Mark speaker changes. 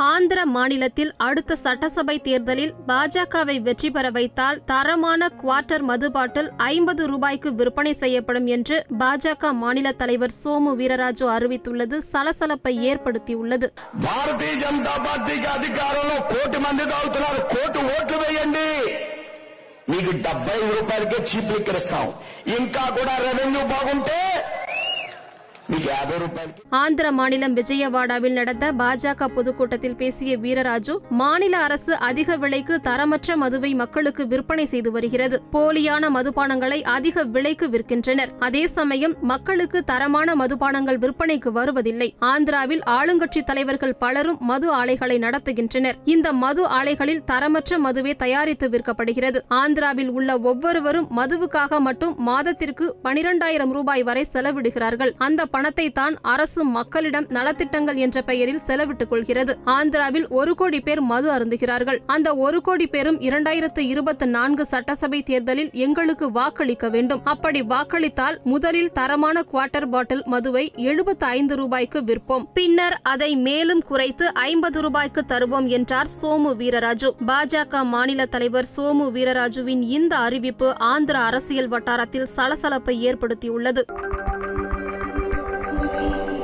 Speaker 1: ஆந்திர மாநிலத்தில் அடுத்த சட்டசபை தேர்தலில் பாஜகவை வெற்றி பெற வைத்தால் தரமான குவார்ட்டர் மது பாட்டில் ஐம்பது ரூபாய்க்கு விற்பனை செய்யப்படும் என்று பாஜக மாநில தலைவர் சோமு வீரராஜு அறிவித்துள்ளது சலசலப்பை ஏற்படுத்தியுள்ளது
Speaker 2: భారతీయ జనతా పార్టీకి అధికారంలో కోటి మంది తాగుతున్నారు కోటి ఓట్లు వేయండి మీకు డెబ్బై ఐదు రూపాయలకే చీప్ లిక్కర్ ఇస్తాం ఇంకా కూడా రెవెన్యూ బాగుంటే మీకు యాభై రూపాయలకి
Speaker 1: ஆந்திர மாநிலம் விஜயவாடாவில் நடந்த பாஜக பொதுக்கூட்டத்தில் பேசிய வீரராஜு மாநில அரசு அதிக விலைக்கு தரமற்ற மதுவை மக்களுக்கு விற்பனை செய்து வருகிறது. போலியான மதுபானங்களை அதிக விலைக்கு விற்கின்றனர். அதே சமயம் மக்களுக்கு தரமான மதுபானங்கள் விற்பனைக்கு வருவதில்லை. ஆந்திராவில் ஆளுங்கட்சி தலைவர்கள் பலரும் மது ஆலைகளை நடத்துகின்றனர். இந்த மது ஆலைகளில் தரமற்ற மதுவே தயாரித்து விற்கப்படுகிறது. ஆந்திராவில் உள்ள ஒவ்வொருவரும் மதுவுக்காக மட்டும் மாதத்திற்கு பனிரெண்டாயிரம் ரூபாய் வரை செலவிடுகிறார்கள். அந்த பணத்தை தான் அரசு மக்களிடம் நலத்திட்டங்கள் என்ற பெயரில் செலவிட்டுக் கொள்கிறது. ஆந்திராவில் ஒரு கோடி பேர் மது அருந்துகிறார்கள். அந்த ஒரு கோடி பேரும் இரண்டாயிரத்து இருபத்தி நான்கு சட்டசபை தேர்தலில் எங்களுக்கு வாக்களிக்க வேண்டும். அப்படி வாக்களித்தால் முதலில் தரமான குவார்ட்டர் பாட்டில் மதுவை எழுபத்து ஐந்து ரூபாய்க்கு விற்போம். பின்னர் அதை மேலும் குறைத்து ஐம்பது ரூபாய்க்கு தருவோம் என்றார் சோமு வீரராஜு. பாஜக மாநில தலைவர் சோமு வீரராஜுவின் இந்த அறிவிப்பு ஆந்திர அரசியல் வட்டாரத்தில் சலசலப்பை ஏற்படுத்தியுள்ளது. Música